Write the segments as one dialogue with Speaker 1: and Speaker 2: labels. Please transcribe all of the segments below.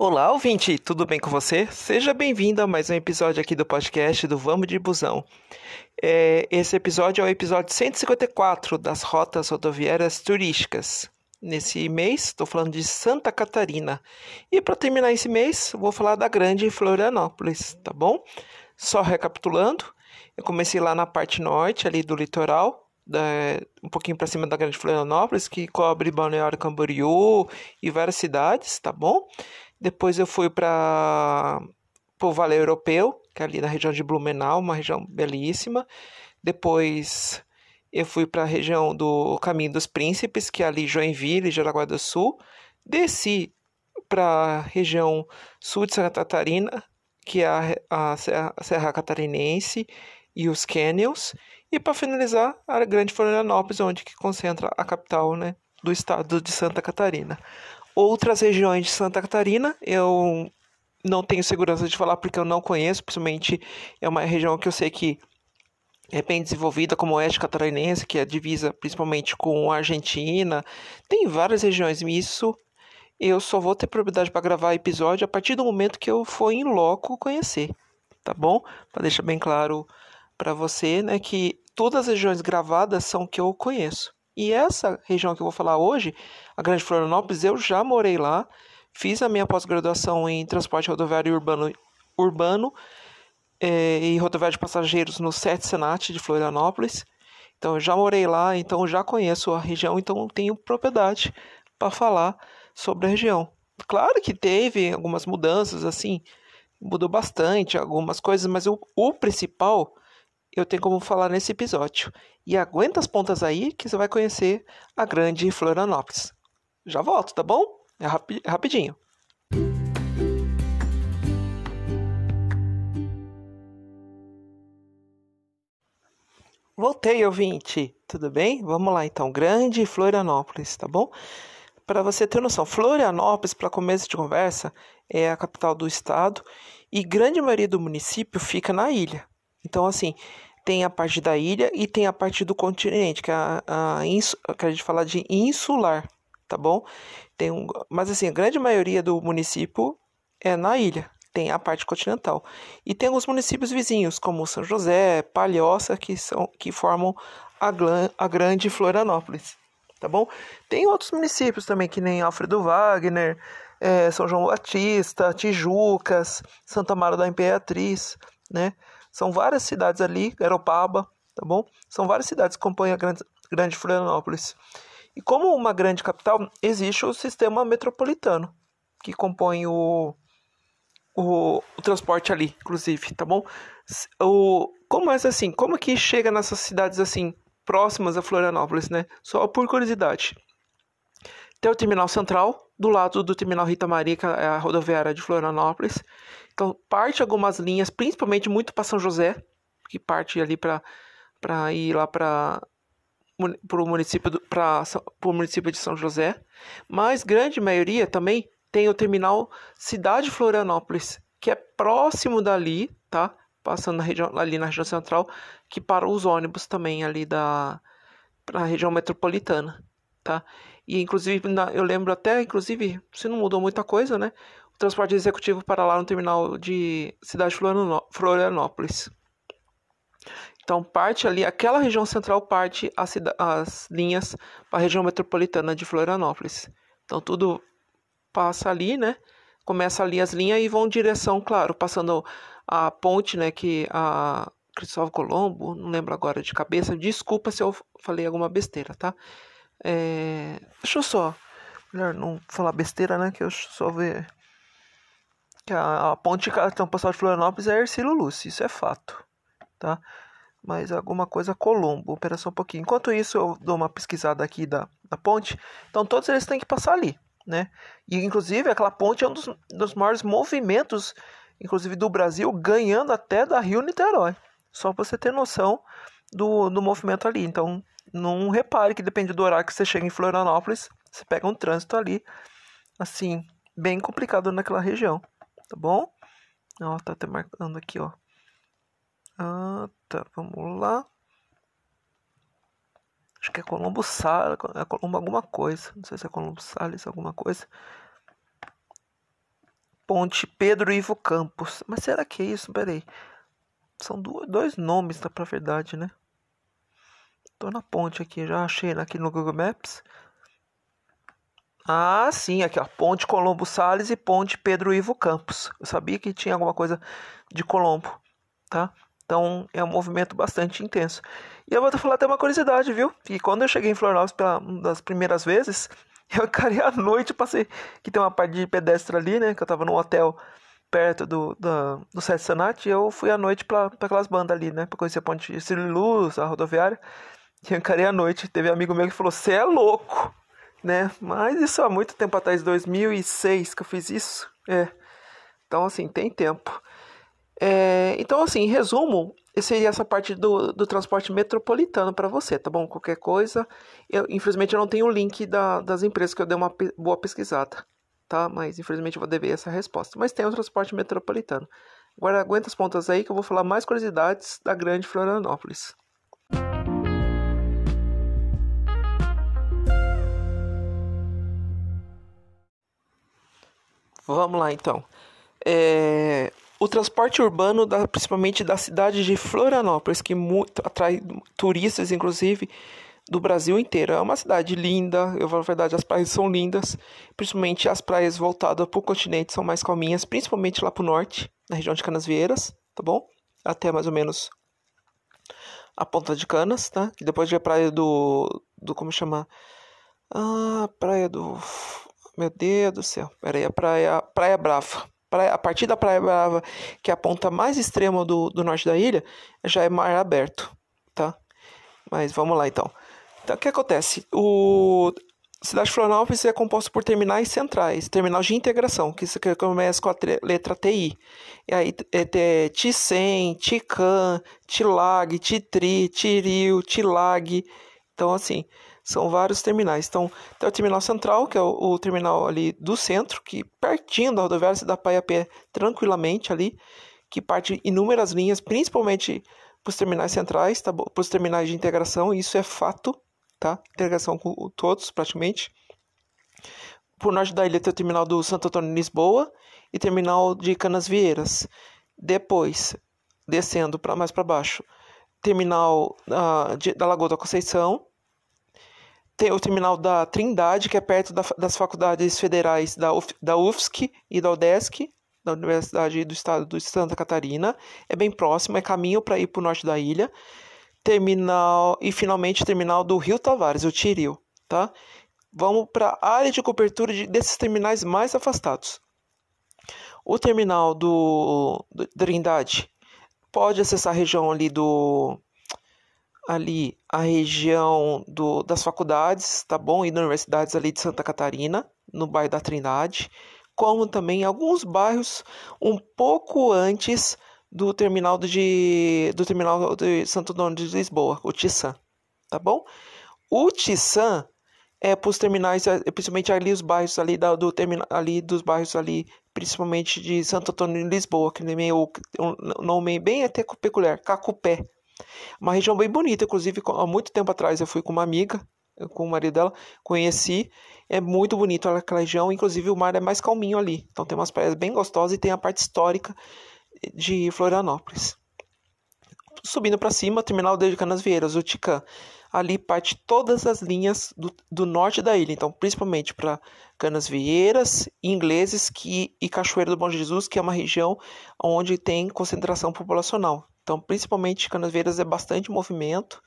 Speaker 1: Olá, ouvinte, tudo bem com você? Seja bem-vindo a mais um episódio aqui do podcast do Vamos de Busão. É, esse episódio é o episódio 154 das rotas rodoviárias turísticas. Nesse mês, estou falando de Santa Catarina. E para terminar esse mês, vou falar da Grande Florianópolis, tá bom? Só recapitulando, eu comecei lá na parte norte, ali do litoral, da, um pouquinho para cima da Grande Florianópolis, que cobre Balneário Camboriú e várias cidades, tá bom? Depois eu fui para o Vale Europeu, que é ali na região de Blumenau, uma região belíssima. Depois eu fui para a região do Caminho dos Príncipes, que é ali Joinville, Jaraguá do Sul. Desci para a região sul de Santa Catarina, que é a, a, a Serra Catarinense e os Canyons. E para finalizar, a Grande Florianópolis, onde que concentra a capital né, do estado de Santa Catarina. Outras regiões de Santa Catarina, eu não tenho segurança de falar porque eu não conheço, principalmente é uma região que eu sei que é bem desenvolvida, como Oeste Catarinense, que é divisa principalmente com a Argentina. Tem várias regiões, e isso eu só vou ter propriedade para gravar episódio a partir do momento que eu for em loco conhecer, tá bom? Para deixar bem claro para você, né, que todas as regiões gravadas são que eu conheço. E essa região que eu vou falar hoje, a Grande Florianópolis, eu já morei lá, fiz a minha pós-graduação em transporte rodoviário urbano, urbano é, e rodoviário de passageiros no SET Senat de Florianópolis. Então eu já morei lá, então já conheço a região, então tenho propriedade para falar sobre a região. Claro que teve algumas mudanças, assim, mudou bastante algumas coisas, mas o, o principal eu tenho como falar nesse episódio. E aguenta as pontas aí que você vai conhecer a grande Florianópolis. Já volto, tá bom? É rapi rapidinho. Voltei, ouvinte. Tudo bem? Vamos lá então. Grande Florianópolis, tá bom? Para você ter noção, Florianópolis, para começo de conversa, é a capital do estado e grande maioria do município fica na ilha. Então, assim, tem a parte da ilha e tem a parte do continente, que é a, a, que a gente fala de insular, tá bom? Tem um, mas assim, a grande maioria do município é na ilha, tem a parte continental. E tem os municípios vizinhos, como São José, Palhoça, que, são, que formam a, a grande Florianópolis, tá bom? Tem outros municípios também, que nem Alfredo Wagner, é, São João Batista, Tijucas, Santa Maria da Imperatriz, né? São várias cidades ali, Garopaba, tá bom? São várias cidades que compõem a grande, grande Florianópolis. E como uma grande capital, existe o sistema metropolitano, que compõe o, o, o transporte ali, inclusive, tá bom? O, como é assim? Como que chega nessas cidades assim, próximas a Florianópolis, né? Só por curiosidade. Tem o terminal central, do lado do terminal Rita Maria, que é a rodoviária de Florianópolis. Então, parte algumas linhas, principalmente muito para São José, que parte ali para ir lá para o município, o município de São José. Mas grande maioria também tem o terminal Cidade Florianópolis, que é próximo dali, tá? Passando na região, ali na região central, que para os ônibus também ali da pra região metropolitana, tá? E inclusive eu lembro até, inclusive, se não mudou muita coisa, né? Transporte executivo para lá no terminal de Cidade Florianópolis. Então, parte ali, aquela região central parte as, as linhas para a região metropolitana de Florianópolis. Então, tudo passa ali, né? Começa ali as linhas e vão em direção, claro, passando a ponte, né? Que a Cristóvão Colombo, não lembro agora de cabeça. Desculpa se eu falei alguma besteira, tá? É, deixa eu só. Melhor não falar besteira, né? Que eu só ver a, a ponte postal de Florianópolis é Ercílio Lúcio, isso é fato, tá? Mas alguma coisa Colombo, operação um pouquinho. Enquanto isso, eu dou uma pesquisada aqui da, da ponte. Então, todos eles têm que passar ali, né? E, inclusive, aquela ponte é um dos, dos maiores movimentos, inclusive, do Brasil, ganhando até da Rio-Niterói. Só pra você ter noção do, do movimento ali. Então, não repare que depende do horário que você chega em Florianópolis, você pega um trânsito ali, assim, bem complicado naquela região tá bom? Ó, tá até marcando aqui, ó. Ah, tá, vamos lá. Acho que é Colombo Salles, é Colombo alguma coisa. Não sei se é Colombo Salles, alguma coisa. Ponte Pedro Ivo Campos. Mas será que é isso? Peraí. São dois nomes, tá pra verdade, né? Tô na ponte aqui, já achei aqui no Google Maps. Ah, sim, aqui ó, Ponte Colombo Sales e Ponte Pedro Ivo Campos. Eu sabia que tinha alguma coisa de Colombo, tá? Então é um movimento bastante intenso. E eu vou te falar até uma curiosidade, viu? Que quando eu cheguei em Florianópolis pela das primeiras vezes, eu encarei à noite, passei. Que tem uma parte de pedestre ali, né? Que eu tava num hotel perto do, do, do Sete Senat. E eu fui à noite pra, pra aquelas bandas ali, né? Pra conhecer a Ponte Cílio Luz, a rodoviária. E eu encarei à noite. Teve um amigo meu que falou: Você é louco, né? Mas isso há muito tempo atrás, 2006 que eu fiz isso. É. Então, assim, tem tempo. É, então, assim, em resumo, seria essa parte do, do transporte metropolitano para você, tá bom? Qualquer coisa. Eu, infelizmente, eu não tenho o link da, das empresas que eu dei uma boa pesquisada, tá? Mas, infelizmente, eu vou dever essa resposta. Mas tem o transporte metropolitano. Agora, aguenta as pontas aí que eu vou falar mais curiosidades da grande Florianópolis. Vamos lá, então. É, o transporte urbano, da, principalmente da cidade de Florianópolis, que muito, atrai turistas, inclusive, do Brasil inteiro. É uma cidade linda, eu na verdade as praias são lindas, principalmente as praias voltadas para o continente são mais calminhas, principalmente lá para o norte, na região de Canasvieiras, tá bom? Até mais ou menos a Ponta de Canas, tá? E depois a praia do, do como chama? Ah, praia do meu Deus do céu. Pera aí, a praia, praia Brava praia, a partir da Praia Brava, que é a ponta mais extrema do, do norte da ilha, já é mar aberto, tá? Mas vamos lá então. Então o que acontece? O Cidade de Florianópolis é composto por terminais centrais, terminal de integração, que, que começa com a letra TI. E aí é, Ticem, Tican, Tilag, Titri, Tiril, Tilag. Então, assim, são vários terminais. Então, tem o terminal central, que é o, o terminal ali do centro, que pertinho da rodoviária se dá para ir a pé tranquilamente ali, que parte inúmeras linhas, principalmente para os terminais centrais, tá, para os terminais de integração, isso é fato, tá? Integração com todos, praticamente. Por norte da ilha tem o terminal do Santo Antônio Lisboa e terminal de Canasvieiras. Depois, descendo para mais para baixo, terminal uh, de, da Lagoa da Conceição, tem o terminal da Trindade, que é perto da, das faculdades federais da, Uf, da UFSC e da UDESC, da Universidade do Estado de Santa Catarina. É bem próximo, é caminho para ir para o norte da ilha. Terminal e finalmente terminal do Rio Tavares, o Tiril, tá? Vamos para a área de cobertura de, desses terminais mais afastados. O terminal do, do Trindade pode acessar a região ali do ali a região do, das faculdades, tá bom? E das universidades ali de Santa Catarina, no bairro da Trindade, como também alguns bairros um pouco antes do terminal de do terminal de Santo Dono de Lisboa, o Tissan, tá bom? O Tissan é para os terminais, é, principalmente ali os bairros ali da, do terminal ali dos bairros ali, principalmente de Santo Antônio de Lisboa, que nome, um nome bem até peculiar, Cacupé, uma região bem bonita, inclusive há muito tempo atrás eu fui com uma amiga, com o marido dela, conheci. É muito bonito aquela região, inclusive o mar é mais calminho ali. Então tem umas praias bem gostosas e tem a parte histórica de Florianópolis. Subindo para cima, terminal de Canasvieiras, o Ticã. Ali parte todas as linhas do, do norte da ilha, então principalmente para Canasvieiras, Ingleses que, e Cachoeira do Bom Jesus, que é uma região onde tem concentração populacional. Então, principalmente Canaveiras é bastante movimento,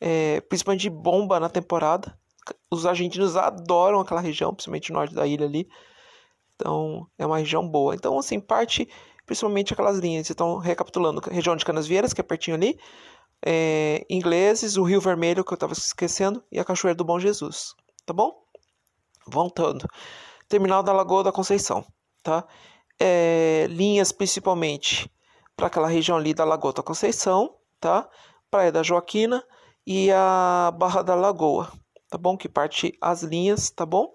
Speaker 1: é, principalmente de bomba na temporada. Os argentinos adoram aquela região, principalmente o norte da ilha ali. Então, é uma região boa. Então, assim, parte principalmente aquelas linhas. Então, recapitulando, região de Canasvieiras, que é pertinho ali, é, ingleses, o Rio Vermelho, que eu estava esquecendo, e a Cachoeira do Bom Jesus. Tá bom? Voltando. Terminal da Lagoa da Conceição, tá? É, linhas principalmente para aquela região ali da Lagoa da Conceição, tá? Praia da Joaquina e a Barra da Lagoa, tá bom? Que parte as linhas, tá bom?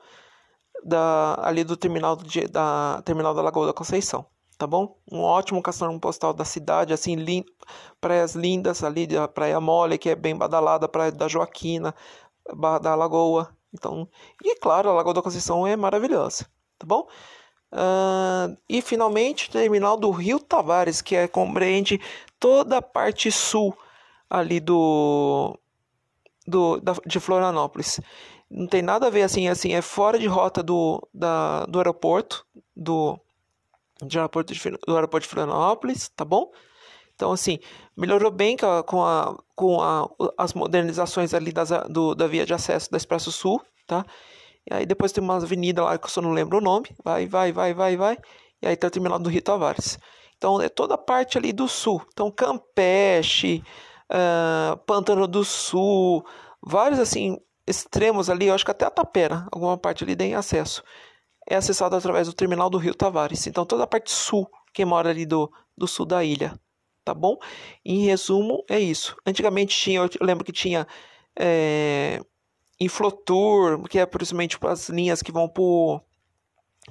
Speaker 1: Da, ali do terminal, de, da, terminal da Lagoa da Conceição, tá bom? Um ótimo cartão postal da cidade, assim, lindo, praias lindas ali, da Praia Mole, que é bem badalada, Praia da Joaquina, Barra da Lagoa, então, e claro, a Lagoa da Conceição é maravilhosa, tá bom? Uh, e finalmente o terminal do Rio Tavares, que é, compreende toda a parte sul ali do, do da, de Florianópolis. Não tem nada a ver assim, assim é fora de rota do, da, do aeroporto, do, de aeroporto de, do aeroporto de Florianópolis, tá bom? Então, assim, melhorou bem com, a, com, a, as modernizações ali das, do, da via de acesso da Expresso Sul, tá? E aí depois tem uma avenida lá que eu só não lembro o nome, vai, vai, vai, vai, vai, e aí tem o terminal do Rio Tavares. Então, é toda a parte ali do sul. Então, Campeche, uh, Pântano do Sul, vários, assim, extremos ali, eu acho que até a Tapera, alguma parte ali tem acesso. É acessado através do terminal do Rio Tavares. Então, toda a parte sul, quem mora ali do, do sul da ilha tá bom? Em resumo, é isso. Antigamente tinha, eu lembro que tinha é, Inflotour, que é principalmente as linhas que vão pro,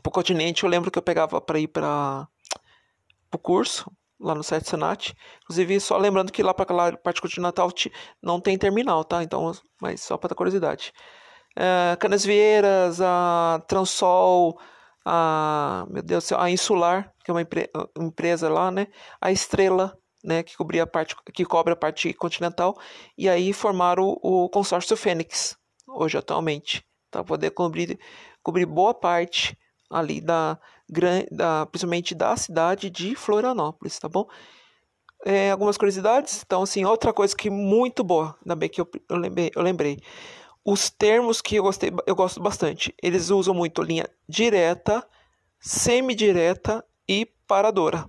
Speaker 1: pro continente. Eu lembro que eu pegava para ir para o curso lá no site Senat. Inclusive, só lembrando que lá para aquela parte continental não tem terminal, tá? Então, mas só para curiosidade. É, Canasvieiras, a Transol, a meu Deus, a Insular, que é uma empresa lá, né? A Estrela, né, que cobria a parte que cobre a parte continental, e aí formaram o, o consórcio Fênix, hoje atualmente, para poder cobrir, cobrir boa parte ali da, da principalmente da cidade de Florianópolis, tá bom? É, algumas curiosidades, então assim, outra coisa que muito boa, ainda bem que eu, eu, lembrei, eu lembrei, os termos que eu gostei, eu gosto bastante, eles usam muito linha direta, semidireta e paradora,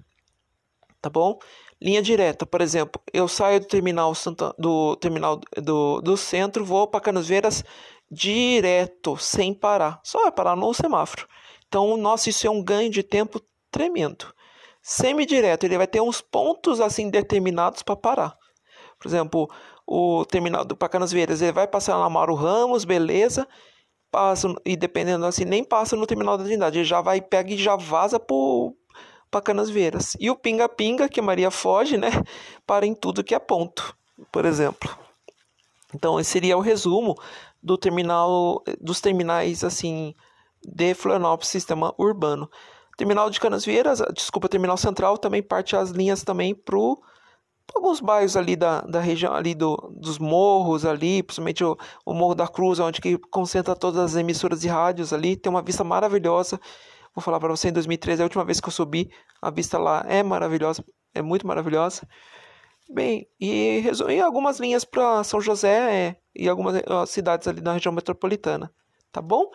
Speaker 1: tá bom? Linha direta, por exemplo, eu saio do terminal do terminal do, do centro, vou para Canasvieiras direto, sem parar. Só vai parar no semáforo. Então, nossa, isso é um ganho de tempo tremendo. Semi-direto, ele vai ter uns pontos assim determinados para parar. Por exemplo, o terminal do Canasvieiras, ele vai passar na Mauro Ramos, beleza? Passa, e dependendo assim, nem passa no terminal da Trindade, ele já vai, pega e já vaza pro, para Canasvieiras. E o pinga-pinga, que Maria foge, né? Para em tudo que é ponto, por exemplo. Então, esse seria o resumo do terminal, dos terminais, assim, de Florianópolis, sistema urbano. Terminal de Canasvieiras, desculpa, terminal central, também parte as linhas também para alguns bairros ali da, da região ali do, dos morros ali, principalmente o, o Morro da Cruz, onde que concentra todas as emissoras de rádios ali, tem uma vista maravilhosa Vou falar para você, em 2013, a última vez que eu subi, a vista lá é maravilhosa, é muito maravilhosa. Bem, e, e algumas linhas para São José é, e algumas cidades ali da região metropolitana, tá bom?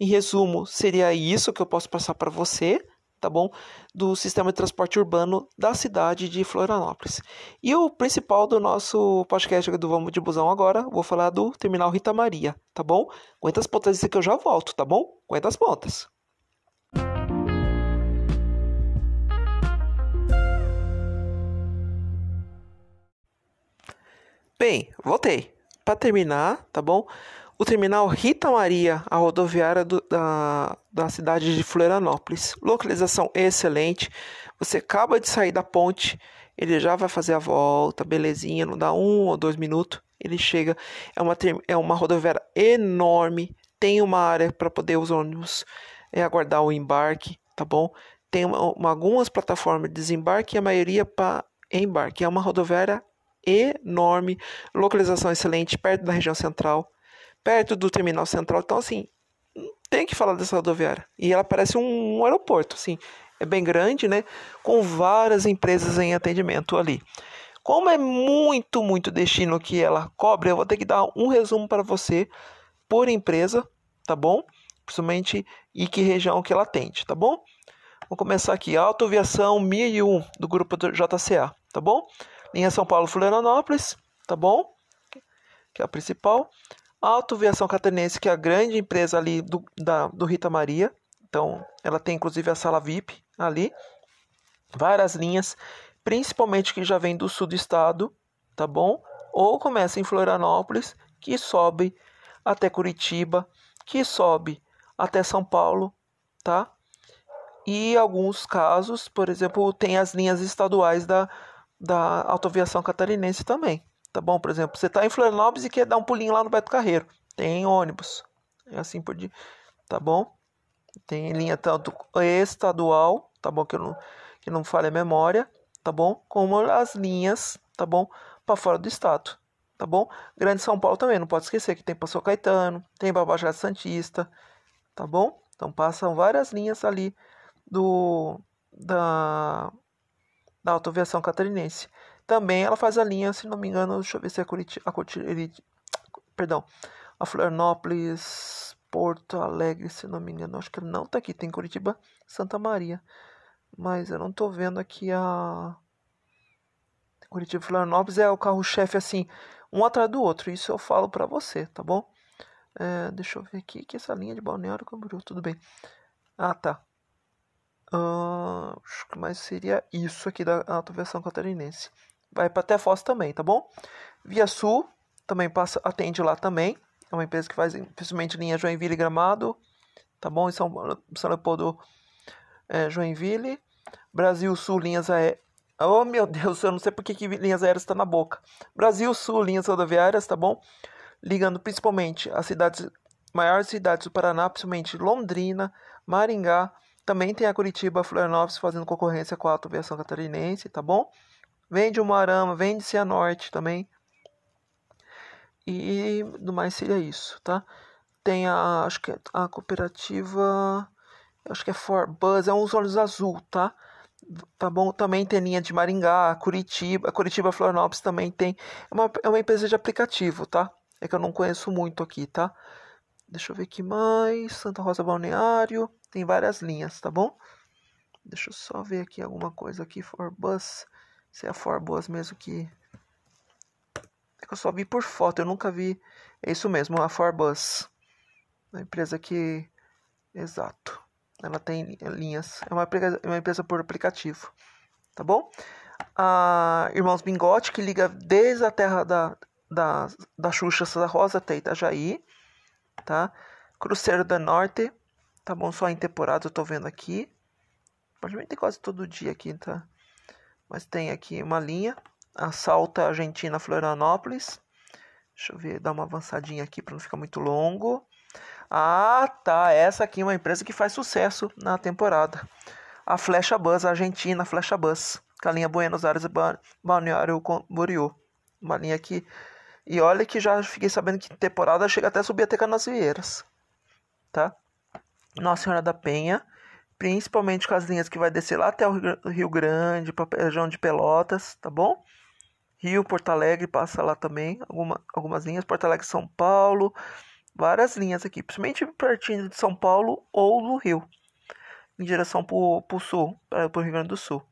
Speaker 1: Em resumo, seria isso que eu posso passar para você, tá bom? Do sistema de transporte urbano da cidade de Florianópolis. E o principal do nosso podcast do Vamos de Busão agora, vou falar do terminal Rita Maria, tá bom? Aguenta as pontas que eu já volto, tá bom? Aguenta as pontas. Bem, voltei. Para terminar, tá bom? O terminal Rita Maria, a rodoviária do, da, da cidade de Florianópolis. Localização excelente. Você acaba de sair da ponte, ele já vai fazer a volta, belezinha, não dá um ou dois minutos. Ele chega. É uma, é uma rodoviária enorme. Tem uma área para poder os ônibus é, aguardar o embarque, tá bom? Tem uma, uma, algumas plataformas de desembarque e a maioria para embarque. É uma rodoviária enorme, localização excelente, perto da região central, perto do terminal central. Então, assim, tem que falar dessa rodoviária. E ela parece um, um aeroporto, assim, é bem grande, né? Com várias empresas em atendimento ali. Como é muito, muito destino que ela cobre, eu vou ter que dar um resumo para você por empresa, tá bom? Principalmente e que região que ela atende, tá bom? Vou começar aqui, Autoviação 1001 do grupo do JCA, tá bom? Linha São Paulo-Florianópolis, tá bom? Que é a principal. Auto Viação Catarinense, que é a grande empresa ali do, da, do Rita Maria. Então, ela tem inclusive a sala VIP ali. Várias linhas, principalmente que já vem do sul do estado, tá bom? Ou começa em Florianópolis, que sobe até Curitiba, que sobe até São Paulo, tá? E alguns casos, por exemplo, tem as linhas estaduais da da autoviação catarinense também, tá bom? Por exemplo, você está em Florianópolis e quer dar um pulinho lá no Beto Carreiro, tem ônibus, é assim por diante, tá bom? Tem linha tanto estadual, tá bom? Que não, que não falha a memória, tá bom? Como as linhas, tá bom? Para fora do estado, tá bom? Grande São Paulo também, não pode esquecer que tem Pastor Caetano, tem Babajara Santista, tá bom? Então passam várias linhas ali do da da autoviação catarinense. Também ela faz a linha, se não me engano, deixa eu ver se é Curitiba, Curitiba, perdão, a Florianópolis, Porto Alegre, se não me engano, acho que não tá aqui, tem Curitiba, Santa Maria, mas eu não tô vendo aqui a Curitiba, Florianópolis é o carro-chefe assim, um atrás do outro, isso eu falo para você, tá bom? É, deixa eu ver aqui, que essa linha de Balneário Camboriú, tudo bem. Ah, tá. Uh, acho que mais seria isso aqui da autoversão catarinense. Vai para até Foz também, tá bom? Via Sul também passa, atende lá também. É uma empresa que faz principalmente linha Joinville e Gramado, tá bom? Em São, São Leopoldo, é, Joinville. Brasil Sul, linhas aéreas. Oh, meu Deus, eu não sei porque que linhas aéreas está na boca. Brasil Sul, linhas rodoviárias, tá bom? Ligando principalmente as cidades, maiores cidades do Paraná, principalmente Londrina, Maringá. Também tem a Curitiba, Florianópolis fazendo concorrência com a autoviação catarinense, tá bom? Vem de Umuarama, vem de Cianorte também. E do mais seria isso, tá? Tem a, acho que é a cooperativa, acho que é For Buzz, é uns olhos azul, tá? Tá bom? Também tem linha de Maringá, Curitiba, Curitiba Florianópolis também tem. É uma, é uma empresa de aplicativo, tá? É que eu não conheço muito aqui, tá? Deixa eu ver aqui mais. Santa Rosa Balneário. Tem várias linhas, tá bom? Deixa eu só ver aqui alguma coisa aqui. For Bus. Se é Forbos mesmo que. É que eu só vi por foto, eu nunca vi. É isso mesmo, a Forbus. Uma empresa que. Exato. Ela tem linhas. É uma, é uma empresa por aplicativo. Tá bom? A Irmãos Bingote, que liga desde a terra da, da, da Xuxa Santa Rosa até Itajaí. Tá? Cruzeiro da Norte. Tá bom? Só em temporada eu tô vendo aqui. Praticamente quase todo dia aqui, tá? Mas tem aqui uma linha. Assalta Argentina Florianópolis. Deixa eu ver, dar uma avançadinha aqui para não ficar muito longo. Ah, tá. Essa aqui é uma empresa que faz sucesso na temporada. A Flecha Bus, a Argentina Flecha Bus. Com a linha Buenos Aires Balneário Camboriú. Uma linha que... E olha que já fiquei sabendo que temporada chega até a subir até Canasvieiras. Tá? Nossa Senhora da Penha principalmente com as linhas que vai descer lá até o Rio Grande, para a região de Pelotas, tá bom? Rio, Porto Alegre passa lá também, alguma, algumas linhas, Porto Alegre, São Paulo, várias linhas aqui, principalmente partindo de São Paulo ou do Rio, em direção para o sul, para o Rio Grande do Sul.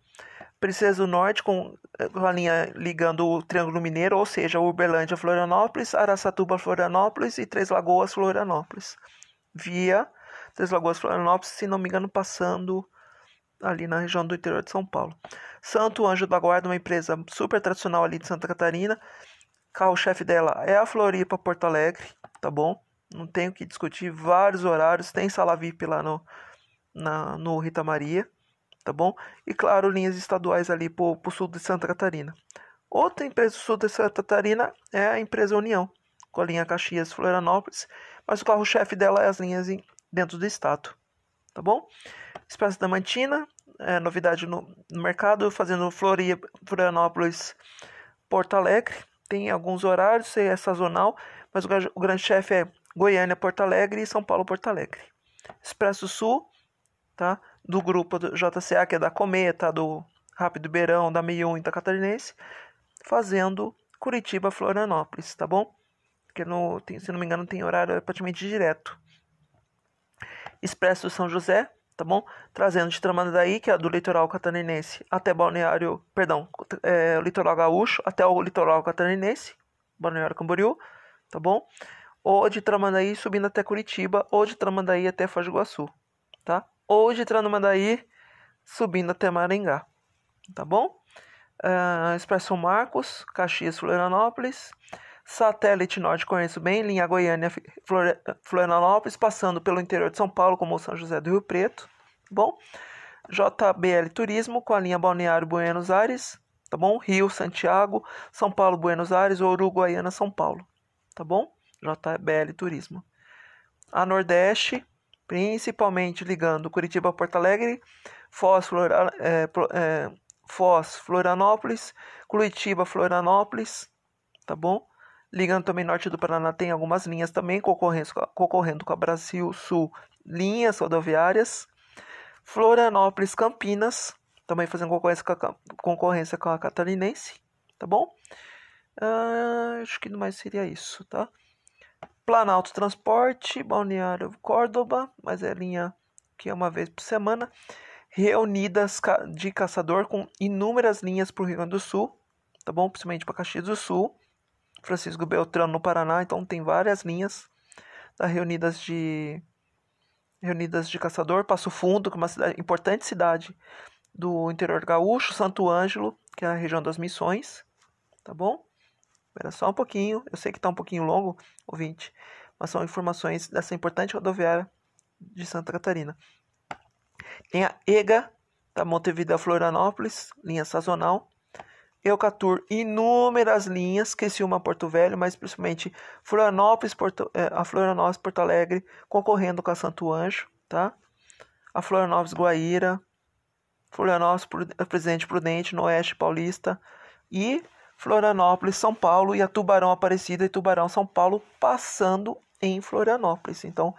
Speaker 1: Princesa do Norte com, com a linha ligando o Triângulo Mineiro, ou seja, Uberlândia, Florianópolis, Araçatuba, Florianópolis e Três Lagoas, Florianópolis, via Três Lagoas Florianópolis, se não me engano, passando ali na região do interior de São Paulo. Santo Anjo da Guarda, uma empresa super tradicional ali de Santa Catarina. Carro-chefe dela é a Floripa Porto Alegre, tá bom? Não tenho que discutir vários horários. Tem sala VIP lá no, na, no Rita Maria, tá bom? E claro, linhas estaduais ali para o sul de Santa Catarina. Outra empresa do sul de Santa Catarina é a empresa União, com a linha Caxias Florianópolis, mas o carro-chefe dela é as linhas em dentro do estado, tá bom? Expresso da Mantina, é, novidade no, no, mercado, fazendo Floria, Florianópolis, Porto Alegre, tem alguns horários, é sazonal, mas o, o grande chefe é Goiânia, Porto Alegre e São Paulo, Porto Alegre. Expresso Sul, tá? Do grupo do JCA, que é da Cometa, do Rápido Beirão, da 1001 e da Catarinense, fazendo Curitiba, Florianópolis, tá bom? Porque no, tem, se não me engano tem horário praticamente direto. Expresso São José, tá bom? Trazendo de Tramandaí, que é do litoral catarinense, até Balneário, perdão, é, litoral gaúcho, até o litoral catarinense, Balneário Camboriú, tá bom? Ou de Tramandaí subindo até Curitiba, ou de Tramandaí até Foz do Iguaçu, tá? Ou de Tramandaí subindo até Maringá, tá bom? Uh, Expresso Marcos, Caxias, Florianópolis, Satélite Norte conheço bem, linha Goiânia, Florianópolis, passando pelo interior de São Paulo, como São José do Rio Preto. Bom, JBL Turismo com a linha Balneário Buenos Aires, tá bom? Rio, Santiago, São Paulo, Buenos Aires, Uruguaiana, São Paulo, tá bom? JBL Turismo. A Nordeste, principalmente ligando Curitiba a Porto Alegre, Foz, Flora, é, é, Foz Florianópolis, Curitiba, Florianópolis, tá bom? Ligando também norte do Paraná, tem algumas linhas também concorrendo, com a Brasil Sul, linhas rodoviárias. Florianópolis, Campinas, também fazendo concorrência com a, concorrência com a catarinense, tá bom? Uh, acho que mais seria isso, tá? Planalto Transporte, Balneário Córdoba, mas é linha que é uma vez por semana. Reunidas de Caçador com inúmeras linhas para o Rio Grande do Sul, tá bom? Principalmente para Caxias do Sul. Francisco Beltrano no Paraná, então tem várias linhas da Reunidas de Reunidas de Caçador, Passo Fundo, que é uma cidade, importante cidade do interior gaúcho, Santo Ângelo, que é a região das Missões, tá bom? Espera só um pouquinho, eu sei que está um pouquinho longo, ouvinte, mas são informações dessa importante rodoviária de Santa Catarina. Tem a EGA, da Montevideo Florianópolis, linha sazonal. Eucatur, inúmeras linhas, uma Porto Velho, mas principalmente Florianópolis, Porto, é, a Florianópolis Porto Alegre, concorrendo com a Santo Anjo, tá? A Florianópolis Guaíra, Florianópolis Presidente Prudente, no Oeste Paulista e Florianópolis, São Paulo e a Tubarão Aparecida e Tubarão São Paulo passando em Florianópolis. Então,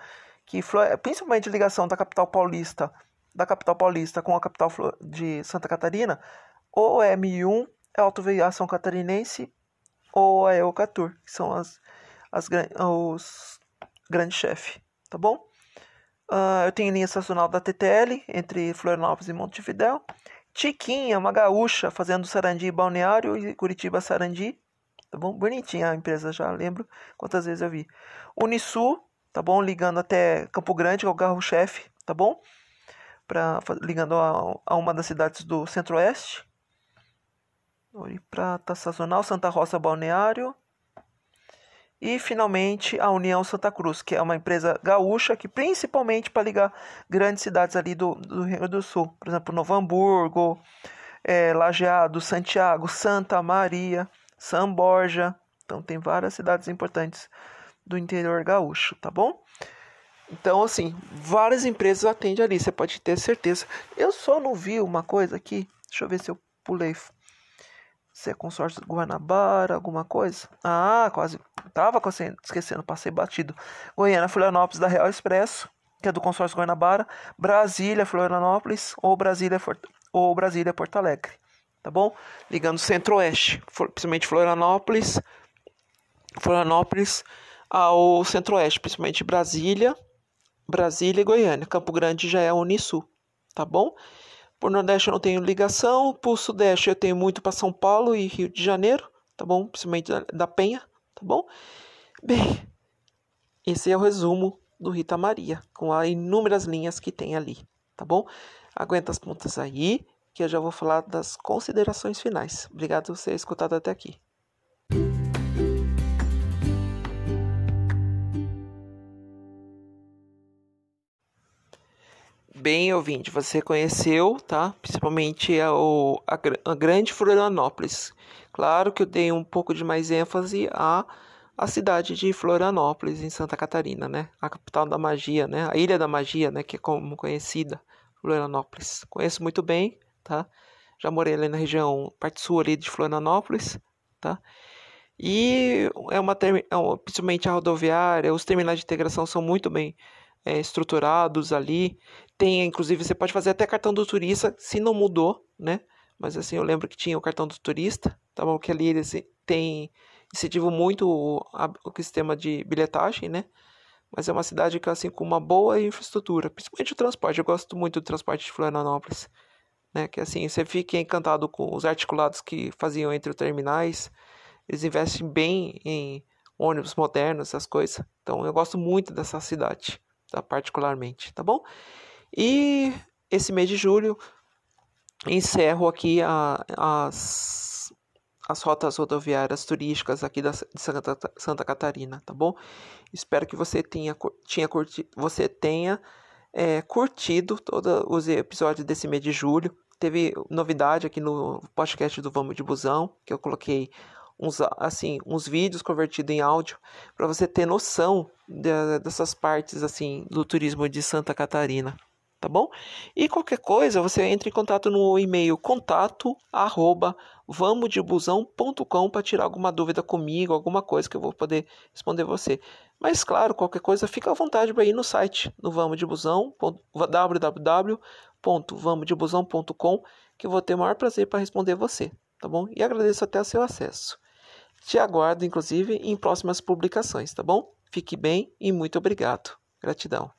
Speaker 1: que principalmente ligação da capital paulista, da capital paulista com a capital de Santa Catarina, ou é M1 é a autoaviação catarinense ou a Eucatur, que são as, as os grandes chefes, tá bom? Uh, eu tenho linha estacional da TTL entre Florianópolis e Montevidéu. Tiquinha, uma gaúcha, fazendo Sarandi Balneário e Curitiba Sarandi. Tá bom? Bonitinha a empresa, já lembro quantas vezes eu vi. Unisul, tá bom? Ligando até Campo Grande, que é o carro-chefe, tá bom? Pra, ligando a, a uma das cidades do Centro-Oeste. Prata Sazonal, Santa Rosa Balneário. E finalmente a União Santa Cruz, que é uma empresa gaúcha que principalmente para ligar grandes cidades ali do, do Rio Grande do Sul, por exemplo, Novo Hamburgo, é, Lajeado, Santiago, Santa Maria, São Borja. Então tem várias cidades importantes do interior gaúcho, tá bom? Então, assim, várias empresas atendem ali, você pode ter certeza. Eu só não vi uma coisa aqui, deixa eu ver se eu pulei se é consórcio Guanabara, alguma coisa. Ah, quase. Tava esquecendo, passei batido. Goiânia, Florianópolis da Real Expresso, que é do consórcio Guanabara. Brasília, Florianópolis ou Brasília, ou Brasília, Porto Alegre. Tá bom? Ligando centro-oeste, principalmente Florianópolis, Florianópolis ao centro-oeste, principalmente Brasília, Brasília e Goiânia. Campo Grande já é Unisul, tá bom? Por Nordeste eu não tenho ligação. Por Sudeste eu tenho muito para São Paulo e Rio de Janeiro, tá bom? Principalmente da, Penha, tá bom? Bem, esse é o resumo do Rita Maria, com as inúmeras linhas que tem ali, tá bom? Aguenta as pontas aí, que eu já vou falar das considerações finais. Obrigado por ter escutado até aqui. Bem, ouvinte, você conheceu, tá? Principalmente a, a, a grande Florianópolis. Claro que eu dei um pouco de mais ênfase à, à cidade de Florianópolis, em Santa Catarina, né? A capital da magia, né? A Ilha da Magia, né? Que é como conhecida, Florianópolis. Conheço muito bem, tá? Já morei ali na região, parte sul ali de Florianópolis, tá? E é uma, é uma principalmente a rodoviária, os terminais de integração são muito bem é, estruturados ali. Tem, inclusive, você pode fazer até cartão do turista, se não mudou, né? Mas assim, eu lembro que tinha o cartão do turista, tá bom? Que ali eles têm incentivo muito o, o sistema de bilhetagem, né? Mas é uma cidade que assim com uma boa infraestrutura, principalmente o transporte. Eu gosto muito do transporte de Florianópolis, né? Que assim, você fica encantado com os articulados que faziam entre os terminais. Eles investem bem em ônibus modernos, essas coisas. Então eu gosto muito dessa cidade tá? particularmente, tá bom? E esse mês de julho encerro aqui a, as, as rotas rodoviárias turísticas aqui da, de Santa, Santa Catarina, tá bom? Espero que você tenha, tinha curti, você tenha é, curtido todos os episódios desse mês de julho. Teve novidade aqui no podcast do Vamos de Busão, que eu coloquei uns assim, uns vídeos convertidos em áudio para você ter noção de, dessas partes assim do turismo de Santa Catarina, tá bom? E qualquer coisa, você entra em contato no e-mail contato arroba vamosdebusão.com para tirar alguma dúvida comigo, alguma coisa que eu vou poder responder você. Mas claro, qualquer coisa, fica à vontade para ir no site, no Vamos que eu vou ter o maior prazer para responder você, tá bom? E agradeço até o seu acesso. Te aguardo, inclusive, em próximas publicações, tá bom? Fique bem e muito obrigado. Gratidão.